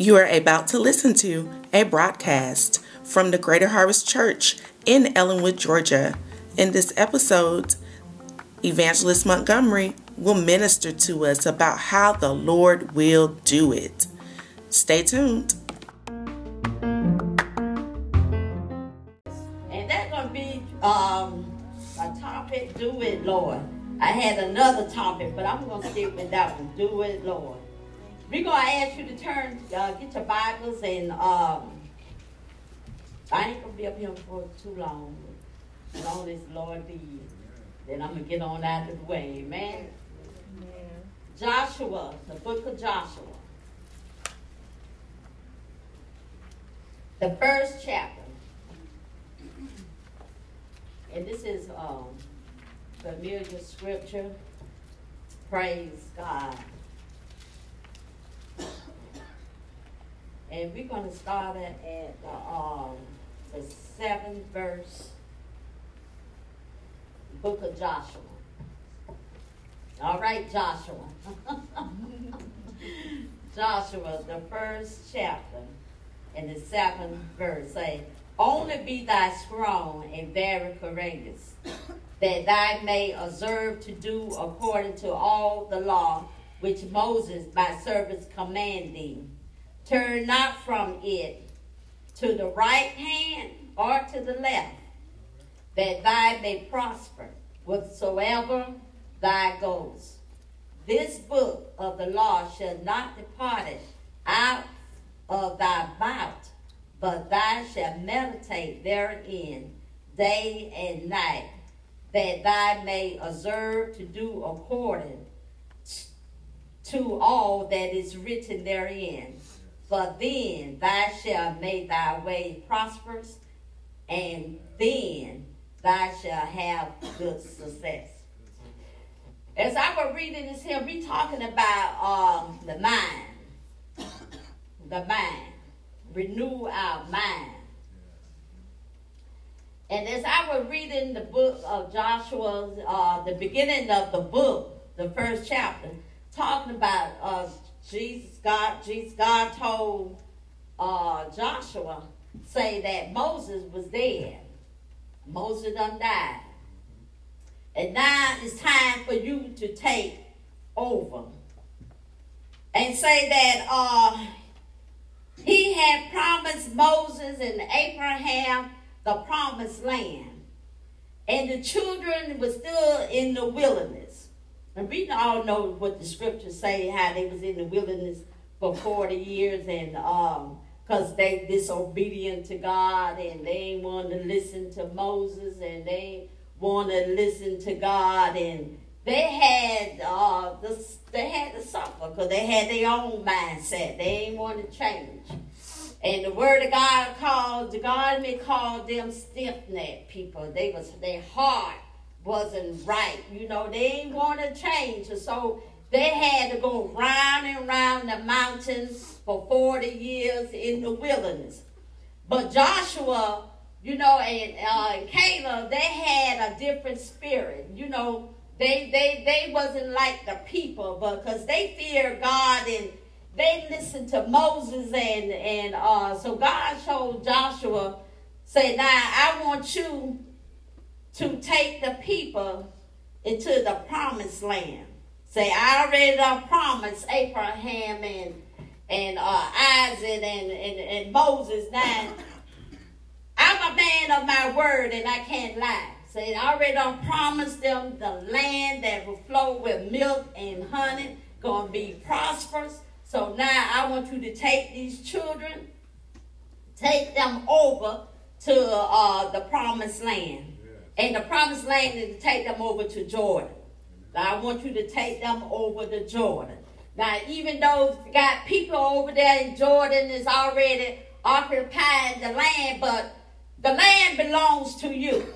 You are about to listen to a broadcast from the Greater Harvest Church in Ellenwood, Georgia. In this episode, Evangelist Montgomery will minister to us about how the Lord will do it. Stay tuned. And that's going to be um, a topic, do it, Lord. I had another topic, but I'm going to stick with that one, do it, Lord. We're going to ask you to turn, uh, get your Bibles, and um, I ain't going to be up here for too long. As long as Lord be, then I'm going to get on out of the way. Amen. Joshua, the book of Joshua. The first chapter. And this is um, familiar scripture. Praise God. And we're going to start it at the, um, the seventh verse, book of Joshua. All right, Joshua. Joshua, the first chapter, and the seventh verse say, Only be thy strong and very courageous, that thou may observe to do according to all the law which Moses my servant commanded thee. Turn not from it to the right hand or to the left, that thy may prosper whatsoever thy goes. This book of the law shall not depart out of thy mouth, but thou shalt meditate therein day and night, that thou may observe to do according to all that is written therein. For then thou shalt make thy way prosperous, and then thou shalt have good success. As I was reading this here, we talking about um, the mind. The mind. Renew our mind. And as I was reading the book of Joshua, uh, the beginning of the book, the first chapter, talking about uh, Jesus, God, Jesus, God told uh, Joshua, say that Moses was dead. Moses done died. And now it's time for you to take over. And say that uh, he had promised Moses and Abraham the promised land. And the children were still in the wilderness. And we all know what the scriptures say, how they was in the wilderness for 40 years and um because they disobedient to God and they ain't want to listen to Moses and they want to listen to God and they had uh the, they had to suffer because they had their own mindset. They ain't want to change. And the word of God called, the God may call them stiff-necked people. They was their heart wasn't right. You know, they ain't want to change. So they had to go round and round the mountains for 40 years in the wilderness. But Joshua, you know, and, uh, Caleb, they had a different spirit. You know, they they they wasn't like the people, because they feared God and they listened to Moses and and uh, so God showed Joshua, say, now I want you to take the people into the promised land. Say, I already done promised Abraham and and uh, Isaac and, and, and Moses. Now, I'm a man of my word and I can't lie. Say, I already done promised them the land that will flow with milk and honey, to be prosperous. So now I want you to take these children, take them over to uh, the promised land. And the promised land is to take them over to Jordan. Now I want you to take them over to Jordan. Now, even though got people over there in Jordan is already occupying the land, but the land belongs to you.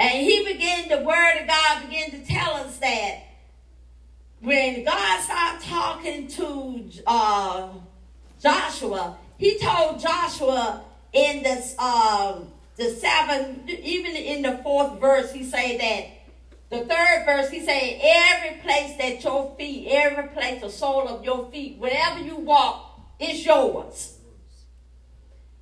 And he began, the word of God began to tell us that when God started talking to uh, Joshua, he told Joshua in this um, the seventh, even in the fourth verse, he say that the third verse, he say, every place that your feet, every place, the sole of your feet, wherever you walk, is yours.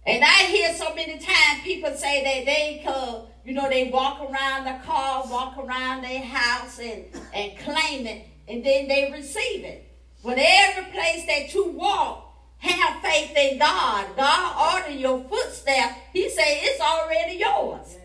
And I hear so many times people say that they could, you know, they walk around the car, walk around their house and, and claim it, and then they receive it. But every place that you walk, have faith in God. God ordered your footsteps. He said, it's already yours.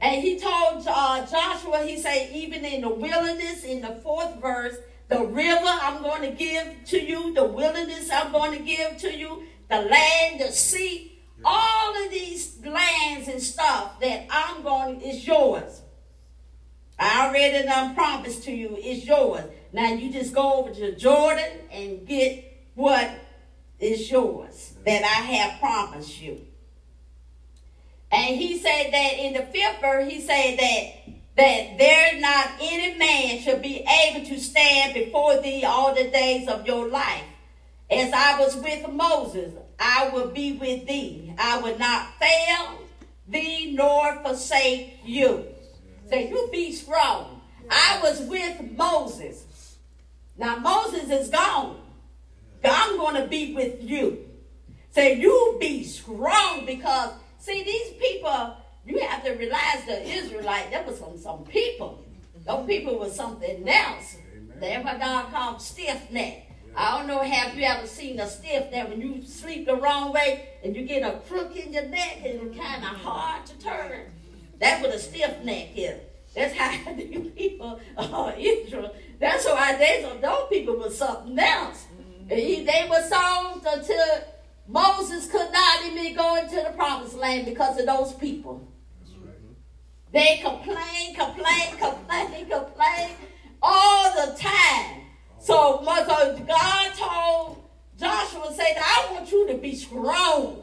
And he told uh, Joshua, he said, even in the wilderness, in the fourth verse, the river I'm going to give to you, the wilderness I'm going to give to you, the land, the sea, all of these lands and stuff that I'm going is yours. I already done promised to you, it's yours. Now you just go over to Jordan and get what is yours that I have promised you. And he said that in the fifth verse, he said that that there not any man shall be able to stand before thee all the days of your life. As I was with Moses, I will be with thee. I will not fail thee nor forsake you. Say, you be strong. I was with Moses. Now Moses is gone. I'm going to be with you. Say, you be strong because, see, these people, you have to realize the Israelite, there was some, some people. Those people were something else. That's what God called stiff neck. I don't know, have you ever seen a stiff neck when you sleep the wrong way and you get a crook in your neck and it's kind of hard to turn? That's what a stiff neck is. That's how these people are Israel. That's why they, those people were something else. He, they were sold until Moses could not even go into the promised land because of those people. They complained, complained, complain, complained all the time. So, so God told Joshua, said, I want you to be strong.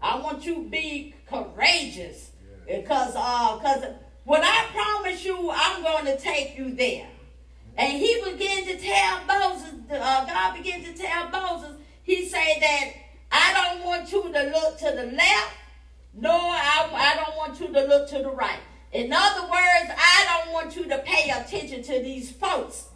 I want you to be courageous. Because uh, cause when I promise you, I'm going to take you there. And he began to tell Moses, uh, God began to tell Moses, he said that I don't want you to look to the left, nor I, I don't want you to look to the right. In other words, I don't want you to pay attention to these folks.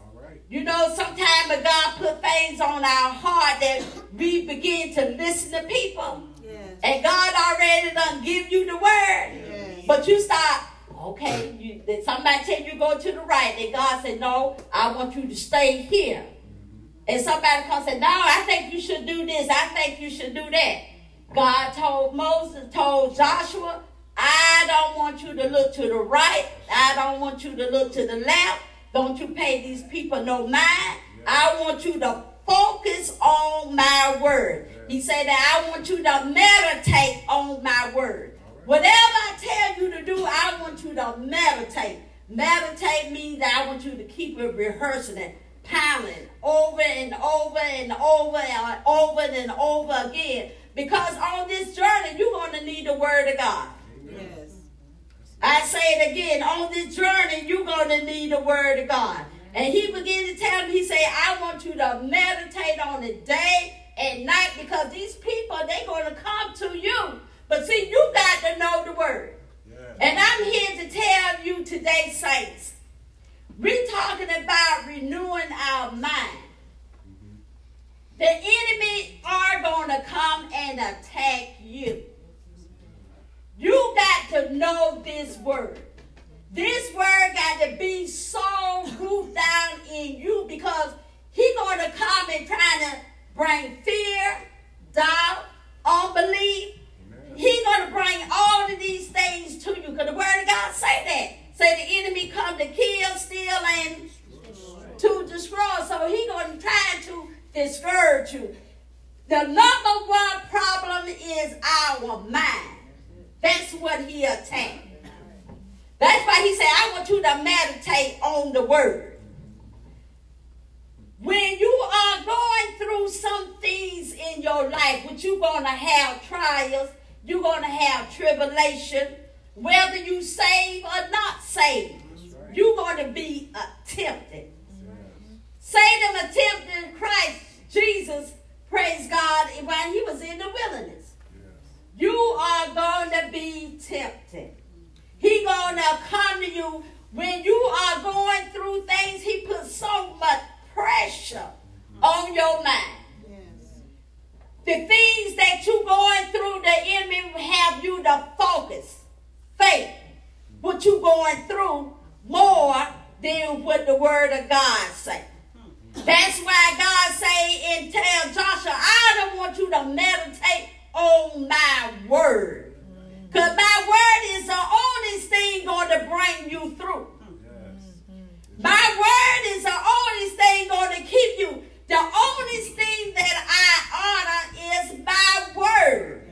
You know, sometimes God put things on our heart that we begin to listen to people. Yes. And God already done give you the word. Yes. But you start Okay, you, did somebody tell you go to the right, and God said, No, I want you to stay here. And somebody comes and said, No, I think you should do this, I think you should do that. God told Moses, told Joshua, I don't want you to look to the right, I don't want you to look to the left. Don't you pay these people no mind. I want you to focus on my word. He said that I want you to meditate on my word. Whatever I tell you to do, I want you to meditate. Meditate means that I want you to keep it rehearsing it, pounding over and over and over and over and over again. Because on this journey, you're going to need the word of God. Yes. I say it again. On this journey, you're going to need the word of God. And he began to tell me, he said, I want you to meditate on it day and night because these people, they're going to come to you but see, you got to know the word. And I'm here to tell you today, saints, we're talking about renewing our mind. The enemy are going to come and attack you. You got to know this word. This word got to be so rooted down in you because he's going to come and try to bring fear, doubt, unbelief, He's going to bring all of these things to you. Because the word of God say that. Say the enemy come to kill, steal, and to destroy. So he's going to try to discourage you. The number one problem is our mind. That's what he attacked. That's why he said, I want you to meditate on the word. When you are going through some things in your life, which you're going to have trials, you're going to have tribulation, whether you save or not save. You're going to be tempted. Satan attempted Christ, Jesus, praise God, while he was in the wilderness. You are going to be tempted. He going to come to you when you are going through things. He puts so much pressure on your mind. The things that you going through, the enemy have you to focus, faith, what you going through more than what the word of God say. That's why God say and tell Joshua, I don't want you to meditate on my word. Because my word is the only thing going to bring you through. My word is the only thing going to keep you. The only thing that I honor is my word.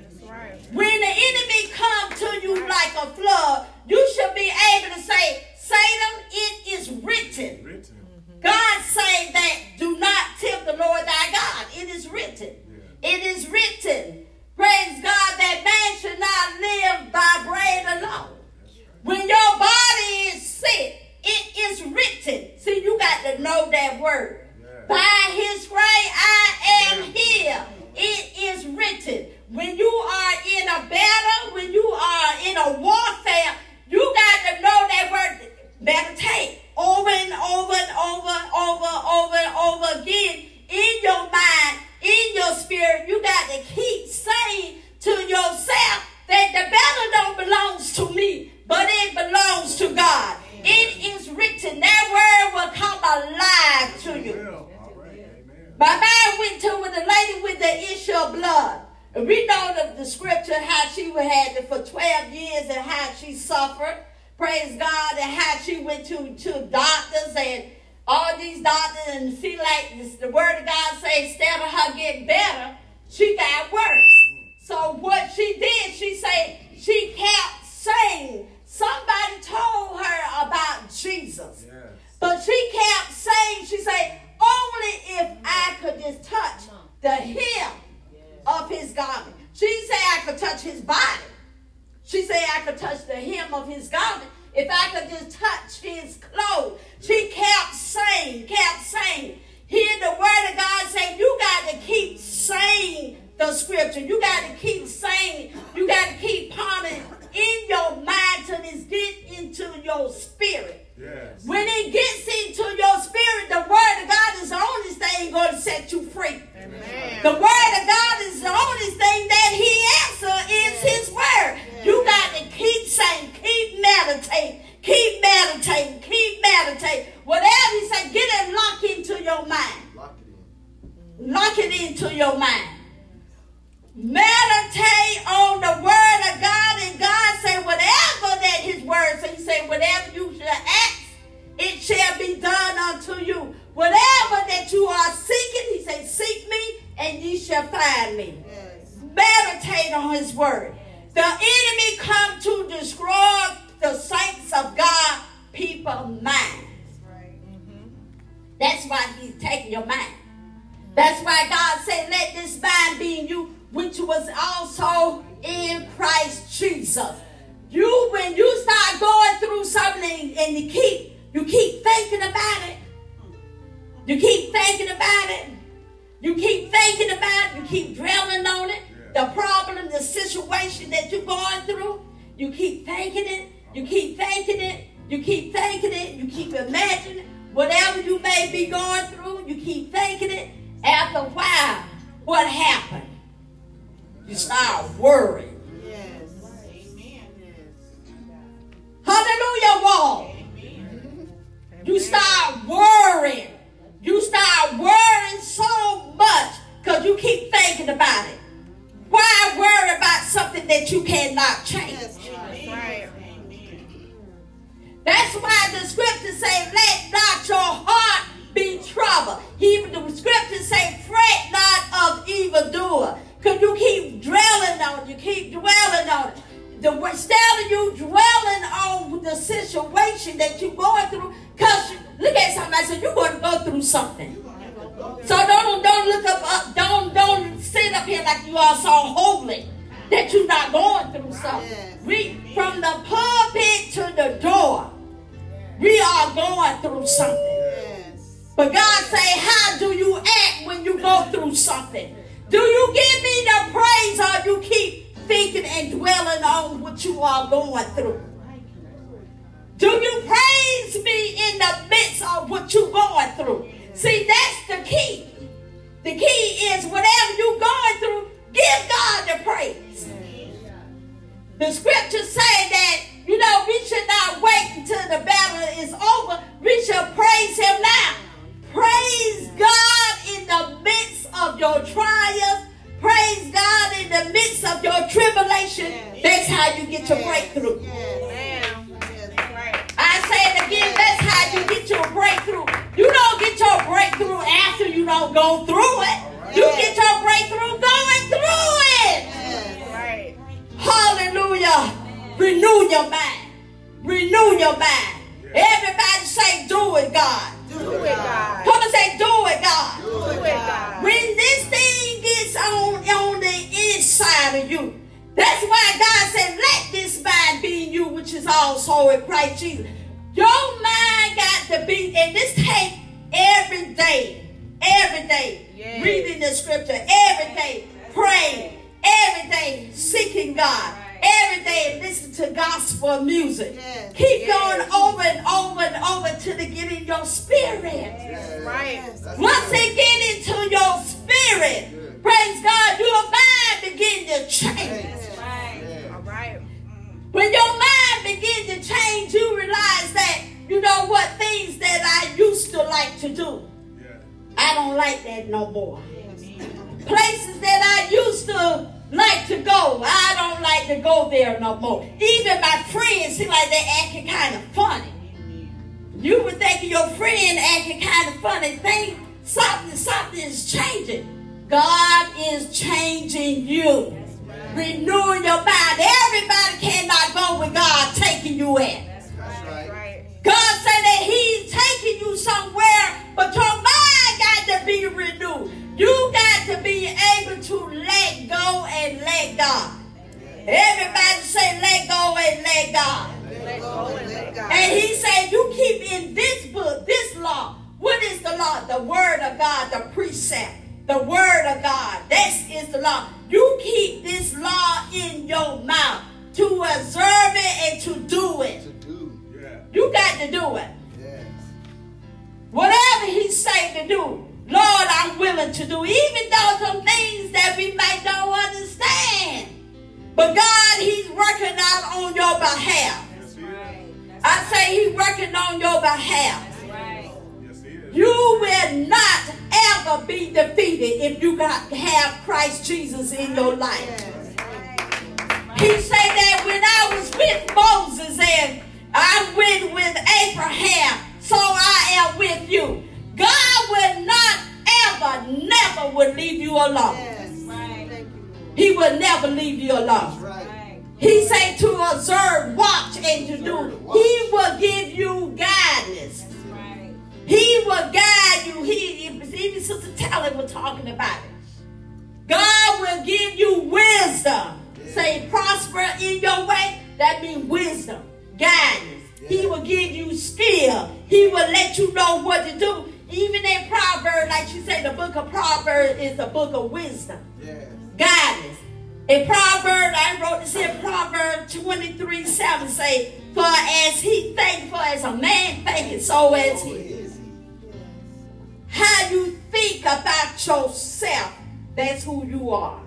When the enemy come to you like a flood, you should be able to say, Satan, it is written. written God say that do not tempt the Lord thy God. It is written. It is written. Praise God that man should not live by bread alone. When your body is sick, it is written. See, you got to know that word. By his grace I am here. It is written. When you are in a battle, when you are in a warfare, you got to know that word. Meditate over and over and over, over, over and over again in your mind, in your spirit. You got to keep saying to yourself that the battle don't belongs to me, but it belongs to God. It is written. That word will come alive to you. My mind went to with the lady with the issue of blood. We know the, the scripture how she had it for 12 years and how she suffered. Praise God, and how she went to, to doctors and all these doctors and see like this, the word of God says instead of her getting better, she got worse. So what she did, she said she kept saying, somebody told her about Jesus. Yes. But she kept saying, she said, only if I could just touch the hem of his garment. She said I could touch his body. She said I could touch the hem of his garment. If I could just touch his clothes. She kept saying, kept saying. Hear the word of God say, you got to keep saying the scripture. You got to keep saying, you got to keep pondering in your mind till it's get into your spirit. Yes. When it gets into your spirit, the word of God is the only thing going to set you free. Amen. The word of God is you keep thinking about it, you keep thinking about it, you keep dwelling on it, the problem, the situation that you're going through, you keep thinking it, you keep thinking it, you keep thinking it, you keep imagining whatever you may be going through, you keep thinking it. After a while, what happened? You start worrying. Yes. Amen. Hallelujah, wall. You start worrying. You start worrying so much because you keep thinking about it. Why worry about something that you cannot change? That's why the scriptures say, let not your heart be troubled. Even the scriptures say, fret not of evildoer. Because you keep dwelling on it. You keep dwelling on it. The, instead of you dwelling on the situation that you're going through, through something. So don't don't look up, up don't don't sit up here like you are so holy that you're not going through something. We from the pulpit to the door, we are going through something. But God say, how do you act when you go through something? Do you give me the praise or you keep thinking and dwelling on what you are going through? Do you praise me in the midst of what you're going through? See, that's the key. The key is whatever you're going through, give God the praise. The scriptures say that, you know, we should not wait until the battle is over. We should praise him now. Praise God in the midst of your trials. Praise God in the midst of your tribulation. That's how you get your breakthrough. I say it again, that's how you get your breakthrough. You don't get your breakthrough after you don't go through it. You get your breakthrough going through it. Hallelujah. Renew your mind. Renew your mind. Everybody say, do it, God. Do it, God. Come and say, do it, God. Do it, God. When this thing gets on, on the inside of you, that's why God said, let this mind be in you, which is also in Christ Jesus. Your mind got to be, and this take every day, every day, Yes. reading the scripture, every day, praying, every day, seeking God, every day, listen to gospel music. Yes. Keep Yes. going over and over and over till they get in your spirit. That's right. Once they get into your spirit, praise God, your mind begin to change. All right. When your mind begins to change, you realize that, you know what, things that I used to like to do, I don't like that no more. Places that I used to like to go, I don't like to go there no more. Even my friends seem like they're acting kind of funny. You would think your friend acting kind of funny. Think something, something is changing. God is changing you. Renewing your mind. Everybody cannot go where God taking you at. God said that He's taking you somewhere, but your mind got to be renewed. You got to be able to let go and let God. Everybody say, let go and let God. Go and. And he said, You keep in this book, this law. What is the law? The word of God, the precept. The word of God. This is the law. You keep this law in your mouth to observe it and to do it. You got to do it. Yes. Whatever he say to do, Lord, I'm willing to do. Even though some things that we might don't understand. But God, he's working out on your behalf. I say he's working on your behalf. You will not ever be defeated if you got have Christ Jesus in your life. He said that when I was with Moses and I went with Abraham, so I am with you. God will not ever, never will leave you alone. Yes. Thank you, Lord. He will never leave you alone. Right. He said to observe, watch, and to do. He will give you guidance. He will guide you. He even Sister Taylor was talking about it. God will give you wisdom. Say prosper in your way. That means wisdom, guidance. He will give you skill. He will let you know what to do. Even in Proverbs, like you say, the book of Proverbs is the book of wisdom Yes. guidance. In Proverbs, I wrote this in Proverbs 23 7 say, For as he thankful as a man thinketh, so oh, is Oh, he. is he? How you think about yourself, that's who you are.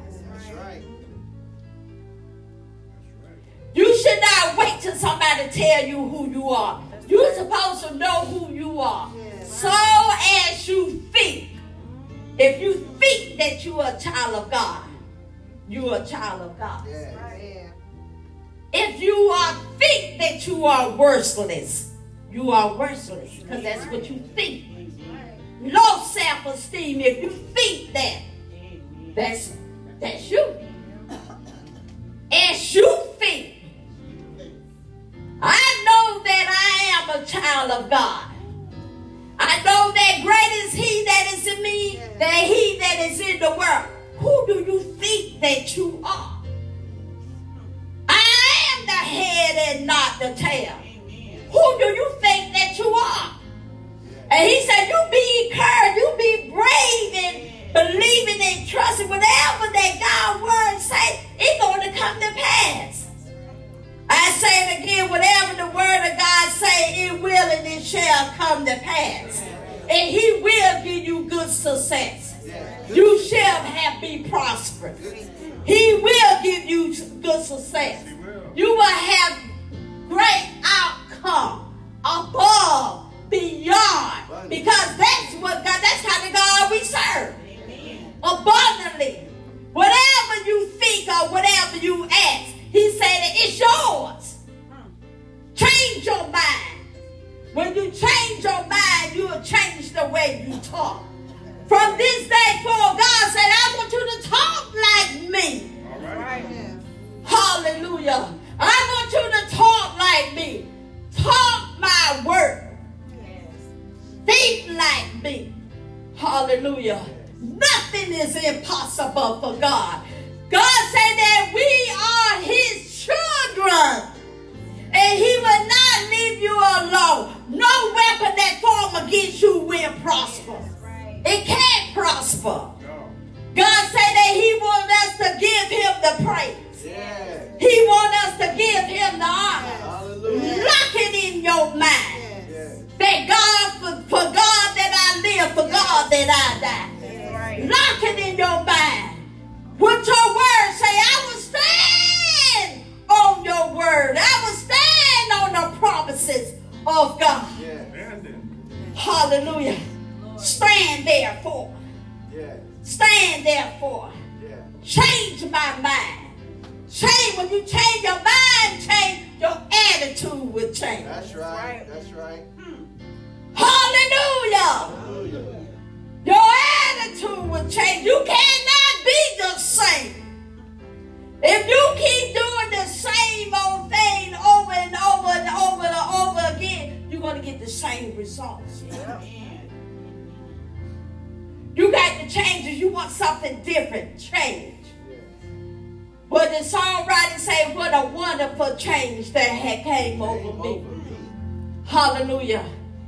You should not wait till somebody tell you who you are. You're supposed to know who you are. So as you think, if you think that you are a child of God, you are a child of God. If you are think that you are worthless, you are worthless because that's what you think. Low self-esteem. If you think that, that's that's you. As you child of God. I know that great is He that is in me than He that is in the world. Who do you think that you are? I am the head and not the tail. Who do you think that you are? And he said, You be encouraged, you be brave and believing and trusting whatever that God's word say, it's going to come to pass. I say it again, whatever the word of God say, it will and it shall come to pass. And he will give you good success. You shall have be prosperous. He will give you good success. You will have great outcome above, beyond. Because that's what God, that's how the God we serve. Abundantly. Whatever you think or whatever you ask, he said it's yours. Hmm. Change your mind. When you change your mind, you'll change the way you talk. From this day forward, God said, I want you to talk like me. Hallelujah. I want you to talk like me. Talk my word. Think like me. Hallelujah. Nothing is impossible for God. God said that we are his children. Change that had came over me. Hallelujah.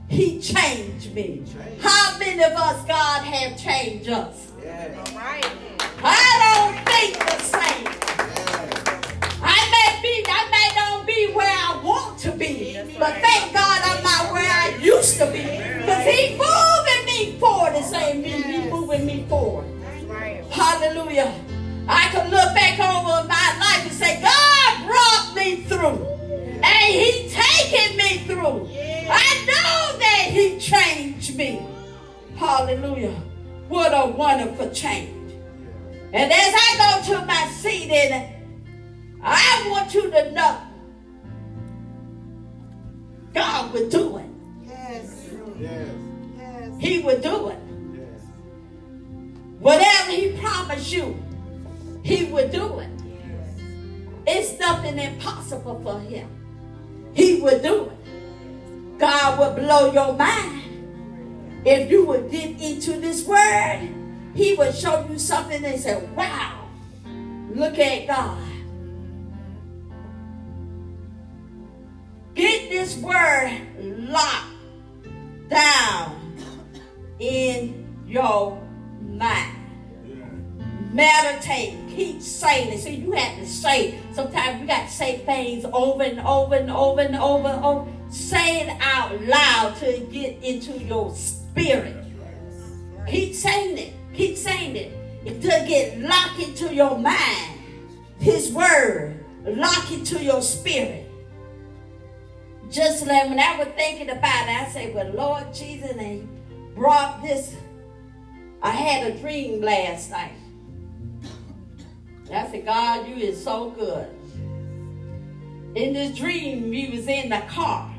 He changed me. How many of us, God, have changed us? I don't think the same. I may be, I may not be where I want to be, but thank God I'm not where I used to be. Because He moving me forward the same me, He moving me forward. Hallelujah. I can look back over my life and say, God brought me through. And He taken me through. I know that He changed me. Hallelujah. What a wonderful change. And as I go to my seat, and I want you to know God will do it. Yes. yes. He will do it. Yes. Whatever He promised you, He will do it. It's nothing impossible for Him. He will do it. God will blow your mind. If you would get into this word, He will show you something and say, wow, look at God. Get this word locked down in your mind. Meditate. Keep saying it. See, you have to say. Sometimes you got to say things over and over and over and over and over. Say it out loud it get into your spirit. Keep saying it. Keep saying it. Until get locked into your mind. His word. Lock into your spirit. Just like when I was thinking about it, I said, well, Lord Jesus, and brought this. I had a dream last night. I said, God, you is so good. In this dream, we was in the car.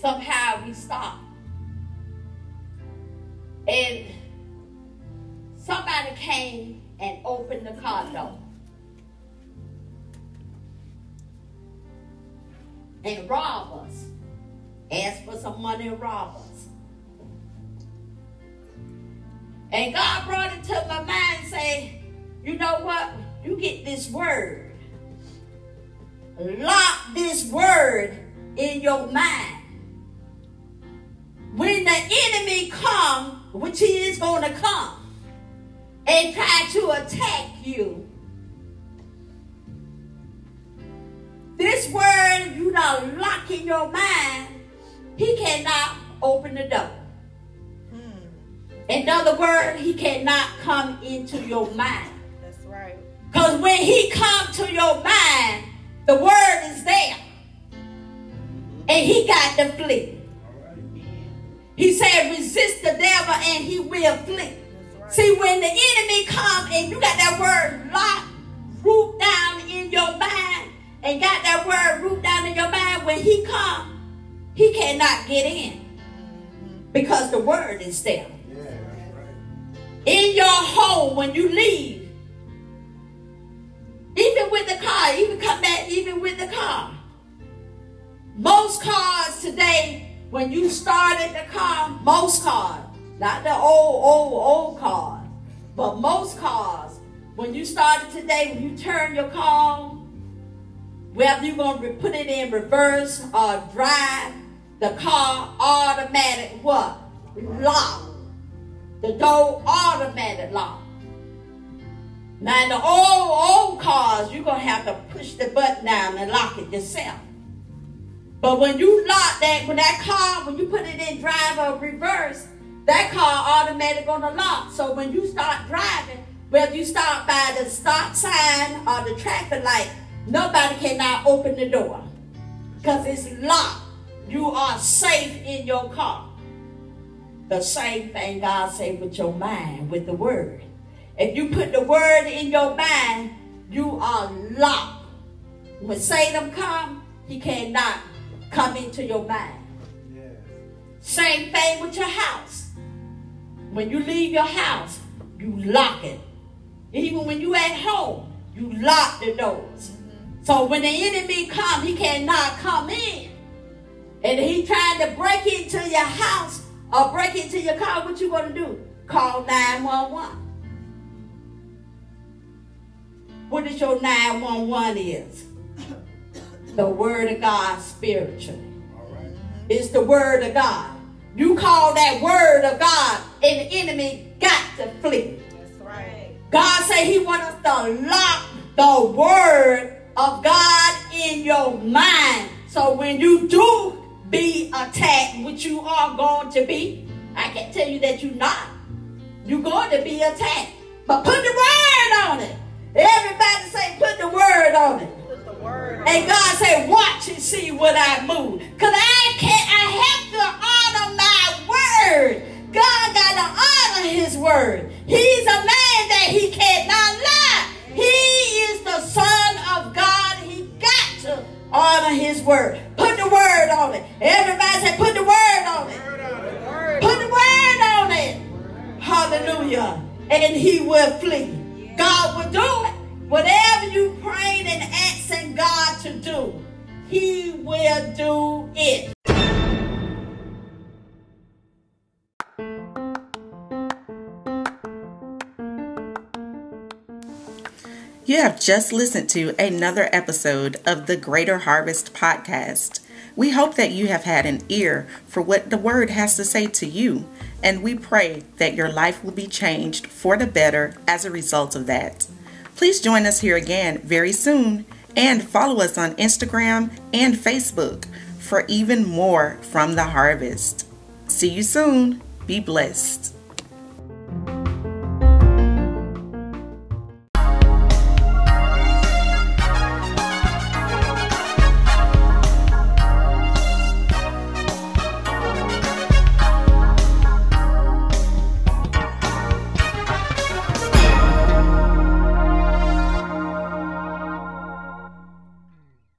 Somehow we stopped. And somebody came and opened the car door. And robbed us. Asked for some money and robbed us. And God brought it to my mind and say, you know what? You get this word. Lock this word in your mind. When the enemy come, which he is going to come, and try to attack you, this word you not lock in your mind, he cannot open the door. In other words, he cannot come into your mind. That's right. Because when he come to your mind, the word is there. And he got to flee. He said, resist the devil and he will flee. See, when the enemy come and you got that word locked, root down in your mind, and got that word root down in your mind, when he come, he cannot get in. Because the word is there. In your home, when you leave, even with the car, even come back, even with the car. Most cars today, when you started the car, most cars, not the old, old, old cars, but most cars, when you started today, when you turn your car whether you're going to put it in reverse or drive, the car automatic what? Lock. The door automatic lock. Now in the old, old cars, you're going to have to push the button down and lock it yourself. But when you lock that, when that car, when you put it in drive or reverse, that car automatic gonna lock. So when you start driving, whether you start by the stop sign or the traffic light, nobody can now open the door. Because it's locked. You are safe in your car. The same thing God said with your mind, with the word. If you put the word in your mind, you are locked. When Satan come, he cannot come into your mind. Same thing with your house. When you leave your house, you lock it. Even when you at home, you lock the doors. Mm-hmm. So when the enemy come, he cannot come in. And he trying to break into your house or break into your car, what you gonna do? Call 911. What is your 911 is? The word of God spiritually. It's the word of God. You call that word of God, and the enemy got to flee. That's right. God said He wants us to lock the word of God in your mind. So when you do be attacked, which you are going to be, I can tell you that you're not. You're going to be attacked. But put the word on it. Everybody say, put the word on it. Put the word on And God said, watch and see what I move. Because I can't, I have to honor my word. God got to honor his word. He's a man that he cannot lie. He is the son of God. He got to honor his word. Put the word on it. Everybody say, put the word on it. Put the word on it. Hallelujah. And he will flee. God will do it. Whatever you praying and asking God to do, he will do it. You have just listened to another episode of the Greater Harvest Podcast. We hope that you have had an ear for what the Word has to say to you, and we pray that your life will be changed for the better as a result of that. Please join us here again very soon and follow us on Instagram and Facebook for even more from the harvest. See you soon. Be blessed.